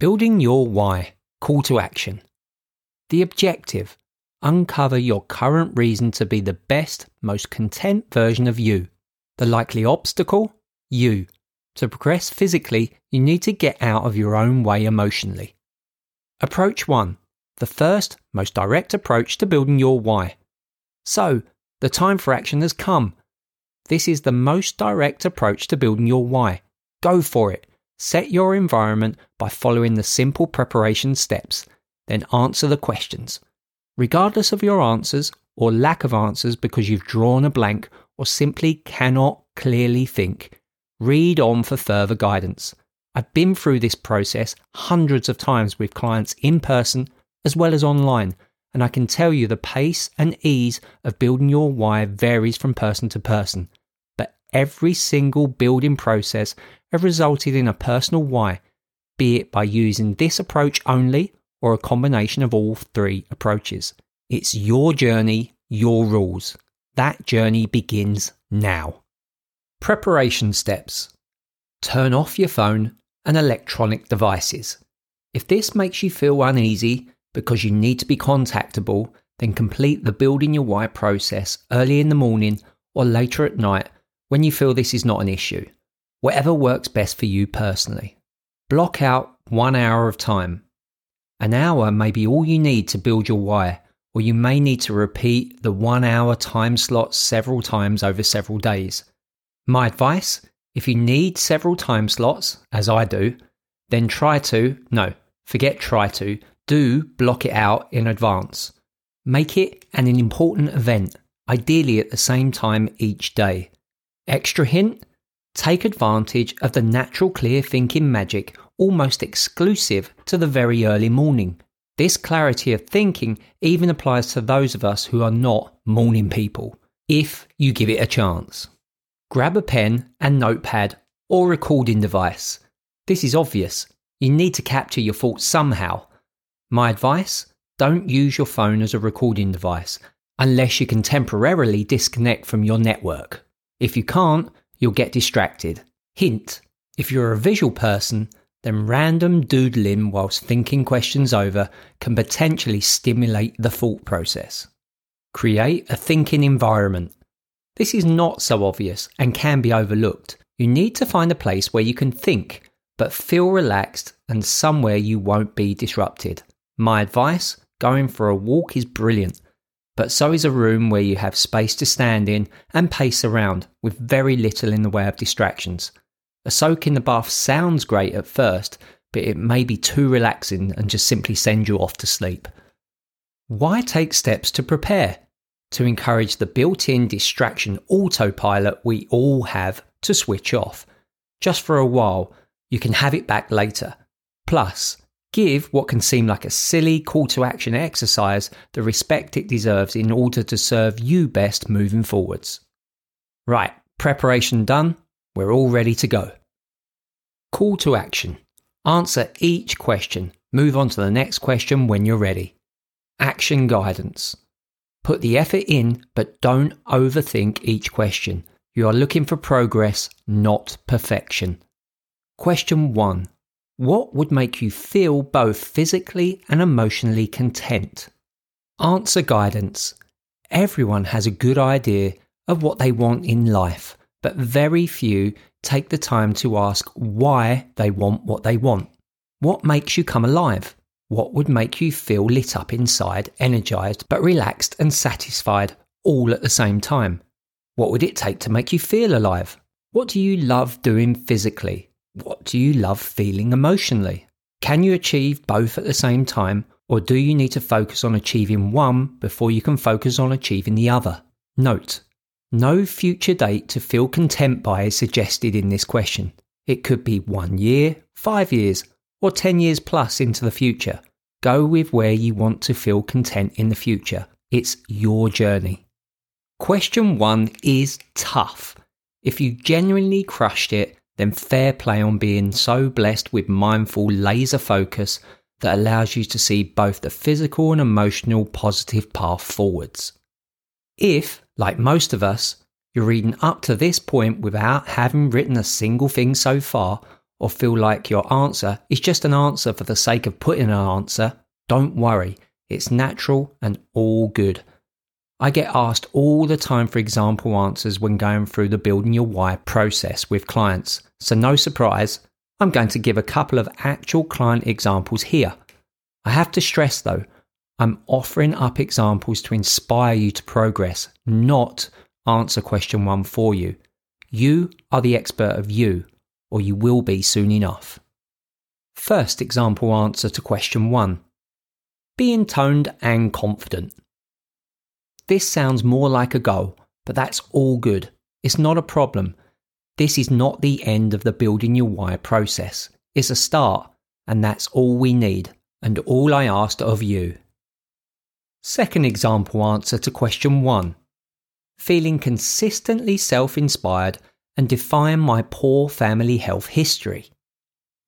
Building your why. Call to action. The objective uncover your current reason to be the best, most content version of you. The likely obstacle? You. To progress physically, you need to get out of your own way emotionally. Approach 1. The first, most direct approach to building your why. So, the time for action has come. This is the most direct approach to building your why. Go for it. Set your environment by following the simple preparation steps, then answer the questions. Regardless of your answers or lack of answers because you've drawn a blank or simply cannot clearly think, read on for further guidance. I've been through this process hundreds of times with clients in person as well as online, and I can tell you the pace and ease of building your why varies from person to person. But every single building process have resulted in a personal why, be it by using this approach only or a combination of all three approaches. It's your journey, your rules. That journey begins now. Preparation steps Turn off your phone and electronic devices. If this makes you feel uneasy because you need to be contactable, then complete the building your why process early in the morning or later at night when you feel this is not an issue whatever works best for you personally. Block out one hour of time. An hour may be all you need to build your why, or you may need to repeat the one hour time slot several times over several days. My advice if you need several time slots, as I do, then try to, no, forget try to, do block it out in advance. Make it an important event, ideally at the same time each day. Extra hint take advantage of the natural clear thinking magic almost exclusive to the very early morning. This clarity of thinking even applies to those of us who are not morning people, if you give it a chance. Grab a pen and notepad or recording device. This is obvious. You need to capture your thoughts somehow. My advice don't use your phone as a recording device unless you can temporarily disconnect from your network. If you can't, you'll get distracted. Hint if you're a visual person, then random doodling whilst thinking questions over can potentially stimulate the thought process. Create a thinking environment. This is not so obvious and can be overlooked. You need to find a place where you can think, but feel relaxed and somewhere you won't be disrupted. My advice going for a walk is brilliant but so is a room where you have space to stand in and pace around with very little in the way of distractions. A soak in the bath sounds great at first, but it may be too relaxing and just simply send you off to sleep. Why take steps to prepare? To encourage the built in distraction autopilot we all have to switch off. Just for a while, you can have it back later. Plus, Give what can seem like a silly call to action exercise the respect it deserves in order to serve you best moving forwards. Right, preparation done, we're all ready to go. Call to action. Answer each question. Move on to the next question when you're ready. Action guidance. Put the effort in, but don't overthink each question. You are looking for progress, not perfection. Question 1 what would make you feel both physically and emotionally content? Answer guidance. Everyone has a good idea of what they want in life, but very few take the time to ask why they want what they want. What makes you come alive? What would make you feel lit up inside, energized, but relaxed and satisfied all at the same time? What would it take to make you feel alive? What do you love doing physically? What do you love feeling emotionally? Can you achieve both at the same time, or do you need to focus on achieving one before you can focus on achieving the other? Note No future date to feel content by is suggested in this question. It could be one year, five years, or 10 years plus into the future. Go with where you want to feel content in the future. It's your journey. Question one is tough. If you genuinely crushed it, then fair play on being so blessed with mindful laser focus that allows you to see both the physical and emotional positive path forwards. If, like most of us, you're reading up to this point without having written a single thing so far, or feel like your answer is just an answer for the sake of putting an answer, don't worry. It's natural and all good. I get asked all the time for example answers when going through the building your why process with clients. So, no surprise, I'm going to give a couple of actual client examples here. I have to stress though, I'm offering up examples to inspire you to progress, not answer question one for you. You are the expert of you, or you will be soon enough. First example answer to question one being toned and confident. This sounds more like a goal, but that's all good. It's not a problem. This is not the end of the building your why process. It's a start, and that's all we need, and all I asked of you. Second example answer to question one feeling consistently self inspired and defying my poor family health history.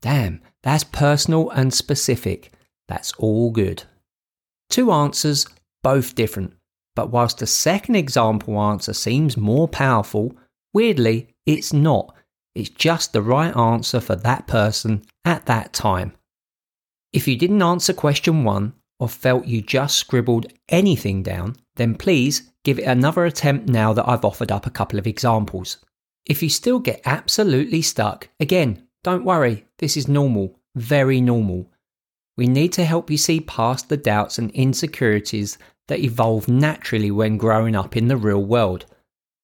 Damn, that's personal and specific. That's all good. Two answers, both different. But whilst the second example answer seems more powerful, weirdly, it's not. It's just the right answer for that person at that time. If you didn't answer question one or felt you just scribbled anything down, then please give it another attempt now that I've offered up a couple of examples. If you still get absolutely stuck, again, don't worry, this is normal, very normal. We need to help you see past the doubts and insecurities that evolve naturally when growing up in the real world.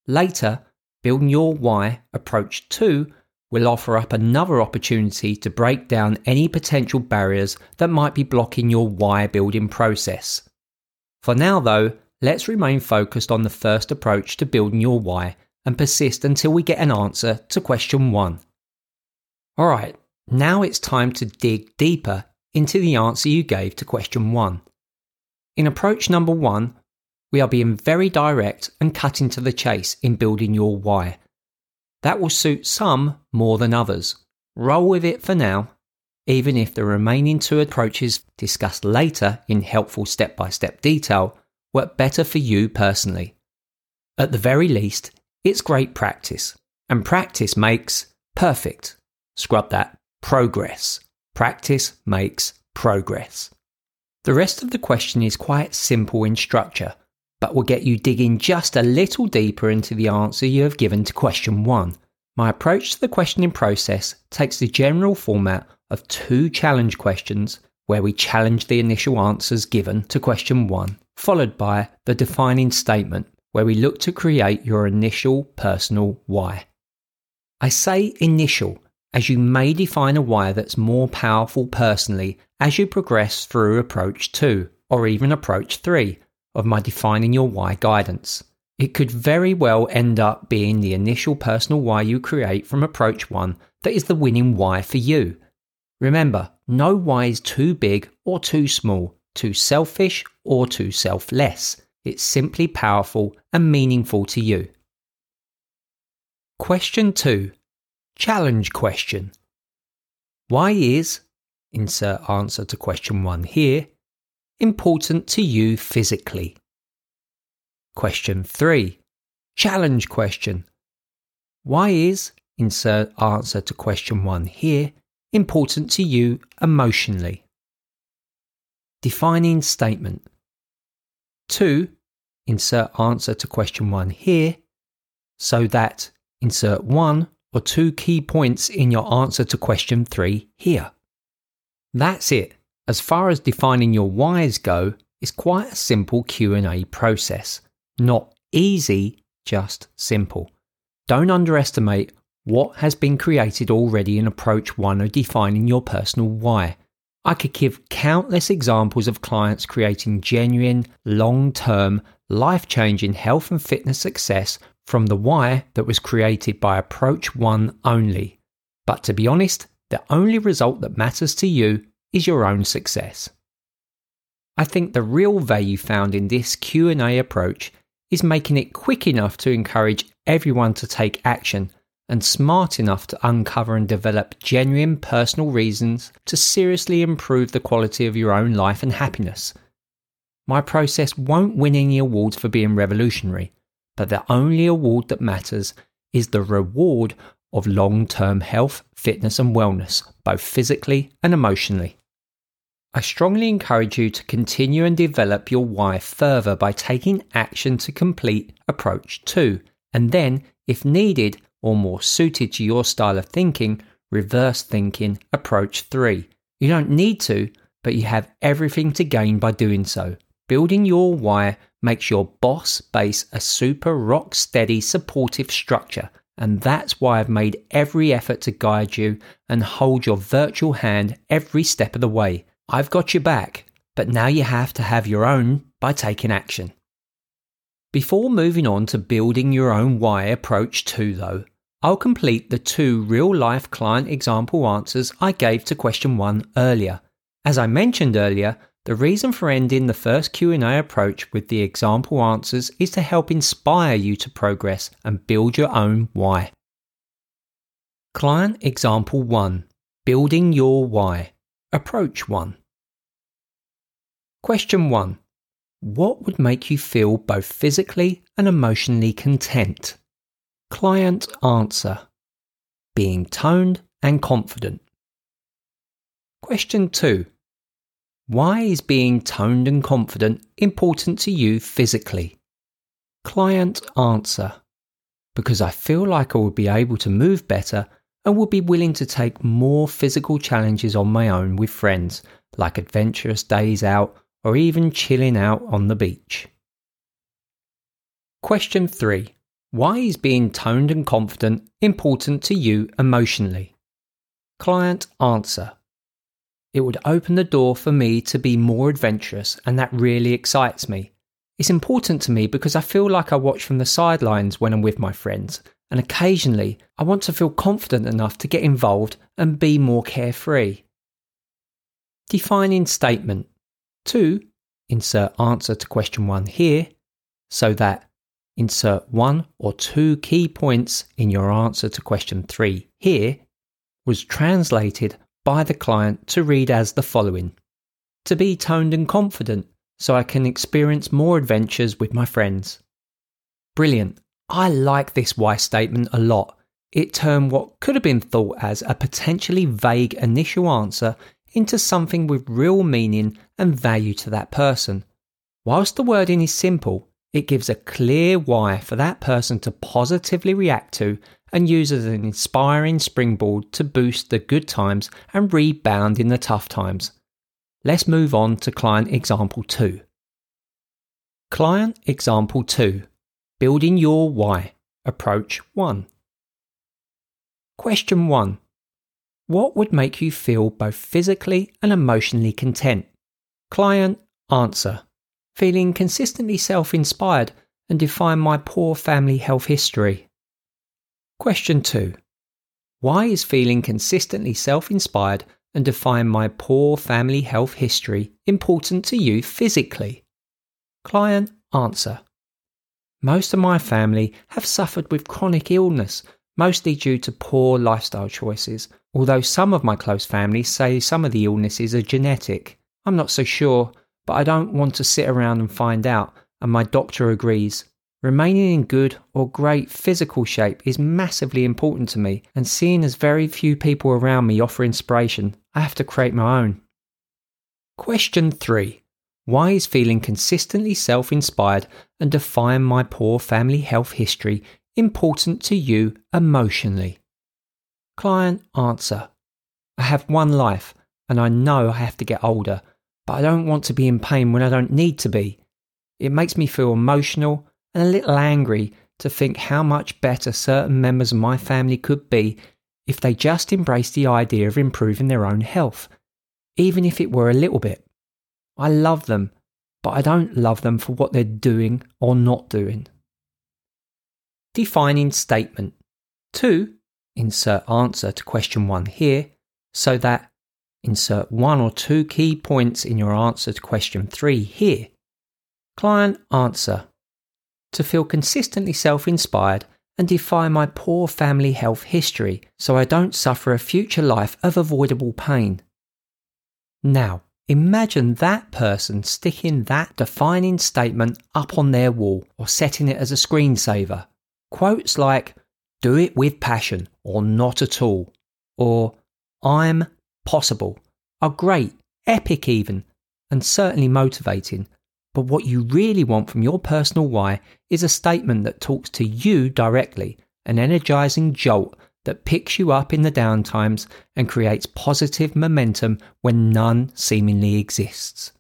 Later, Building Your Why Approach 2 will offer up another opportunity to break down any potential barriers that might be blocking your why building process. For now, though, let's remain focused on the first approach to building your why and persist until we get an answer to question one. Alright, now it's time to dig deeper into the answer you gave to question one. In approach number one, we are being very direct and cutting to the chase in building your why. That will suit some more than others. Roll with it for now, even if the remaining two approaches discussed later in helpful step by step detail work better for you personally. At the very least, it's great practice, and practice makes perfect. Scrub that progress. Practice makes progress. The rest of the question is quite simple in structure, but will get you digging just a little deeper into the answer you have given to question one. My approach to the questioning process takes the general format of two challenge questions where we challenge the initial answers given to question one, followed by the defining statement where we look to create your initial personal why. I say initial as you may define a why that's more powerful personally as you progress through approach 2 or even approach 3 of my defining your why guidance. It could very well end up being the initial personal why you create from approach 1 that is the winning why for you. Remember, no why is too big or too small, too selfish or too selfless. It's simply powerful and meaningful to you. Question 2 Challenge question. Why is, insert answer to question 1 here, important to you physically? Question 3. Challenge question. Why is, insert answer to question 1 here, important to you emotionally? Defining statement. 2. Insert answer to question 1 here, so that, insert 1 or two key points in your answer to question 3 here. That's it. As far as defining your whys go, it's quite a simple Q&A process. Not easy, just simple. Don't underestimate what has been created already in approach 1 of defining your personal why. I could give countless examples of clients creating genuine, long term, life changing health and fitness success from the why that was created by approach 1 only. But to be honest, the only result that matters to you is your own success. I think the real value found in this Q&A approach is making it quick enough to encourage everyone to take action and smart enough to uncover and develop genuine personal reasons to seriously improve the quality of your own life and happiness. My process won't win any awards for being revolutionary, but the only award that matters is the reward of long term health, fitness, and wellness, both physically and emotionally. I strongly encourage you to continue and develop your why further by taking action to complete approach 2, and then, if needed or more suited to your style of thinking, reverse thinking approach 3. You don't need to, but you have everything to gain by doing so. Building your why makes your boss base a super rock steady supportive structure, and that's why I've made every effort to guide you and hold your virtual hand every step of the way. I've got your back, but now you have to have your own by taking action. Before moving on to building your own why approach 2 though, I'll complete the two real life client example answers I gave to question 1 earlier. As I mentioned earlier, the reason for ending the first Q&A approach with the example answers is to help inspire you to progress and build your own why. Client example 1: Building your why. Approach 1. Question 1. What would make you feel both physically and emotionally content? Client answer. Being toned and confident. Question 2. Why is being toned and confident important to you physically? Client answer. Because I feel like I would be able to move better and would be willing to take more physical challenges on my own with friends, like adventurous days out or even chilling out on the beach. Question 3. Why is being toned and confident important to you emotionally? Client answer. It would open the door for me to be more adventurous, and that really excites me. It's important to me because I feel like I watch from the sidelines when I'm with my friends, and occasionally I want to feel confident enough to get involved and be more carefree. Defining statement 2. Insert answer to question 1 here, so that insert one or two key points in your answer to question 3 here was translated by the client to read as the following To be toned and confident so I can experience more adventures with my friends. Brilliant. I like this why statement a lot. It turned what could have been thought as a potentially vague initial answer into something with real meaning and value to that person. Whilst the wording is simple, it gives a clear why for that person to positively react to and use as an inspiring springboard to boost the good times and rebound in the tough times. Let's move on to client example 2. Client example 2 Building your why. Approach 1. Question 1. What would make you feel both physically and emotionally content? Client answer. Feeling consistently self inspired and define my poor family health history. Question 2. Why is feeling consistently self inspired and define my poor family health history important to you physically? Client Answer. Most of my family have suffered with chronic illness, mostly due to poor lifestyle choices, although some of my close family say some of the illnesses are genetic. I'm not so sure, but I don't want to sit around and find out, and my doctor agrees. Remaining in good or great physical shape is massively important to me, and seeing as very few people around me offer inspiration, I have to create my own. Question 3. Why is feeling consistently self inspired and define my poor family health history important to you emotionally? Client answer. I have one life and I know I have to get older, but I don't want to be in pain when I don't need to be. It makes me feel emotional and a little angry to think how much better certain members of my family could be if they just embraced the idea of improving their own health, even if it were a little bit. I love them, but I don't love them for what they're doing or not doing. Defining statement 2. Insert answer to question 1 here, so that insert one or two key points in your answer to question 3 here. Client answer to feel consistently self inspired and defy my poor family health history so I don't suffer a future life of avoidable pain. Now, imagine that person sticking that defining statement up on their wall or setting it as a screensaver. Quotes like, do it with passion or not at all. Or I'm possible are great, epic even, and certainly motivating. But what you really want from your personal why is a statement that talks to you directly, an energizing jolt that picks you up in the downtimes and creates positive momentum when none seemingly exists.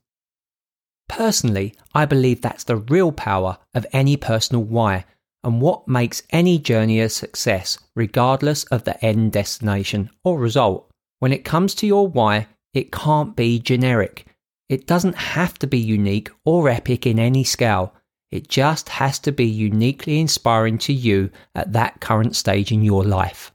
Personally, I believe that's the real power of any personal why and what makes any journey a success, regardless of the end destination or result. When it comes to your why, it can't be generic. It doesn't have to be unique or epic in any scale. It just has to be uniquely inspiring to you at that current stage in your life.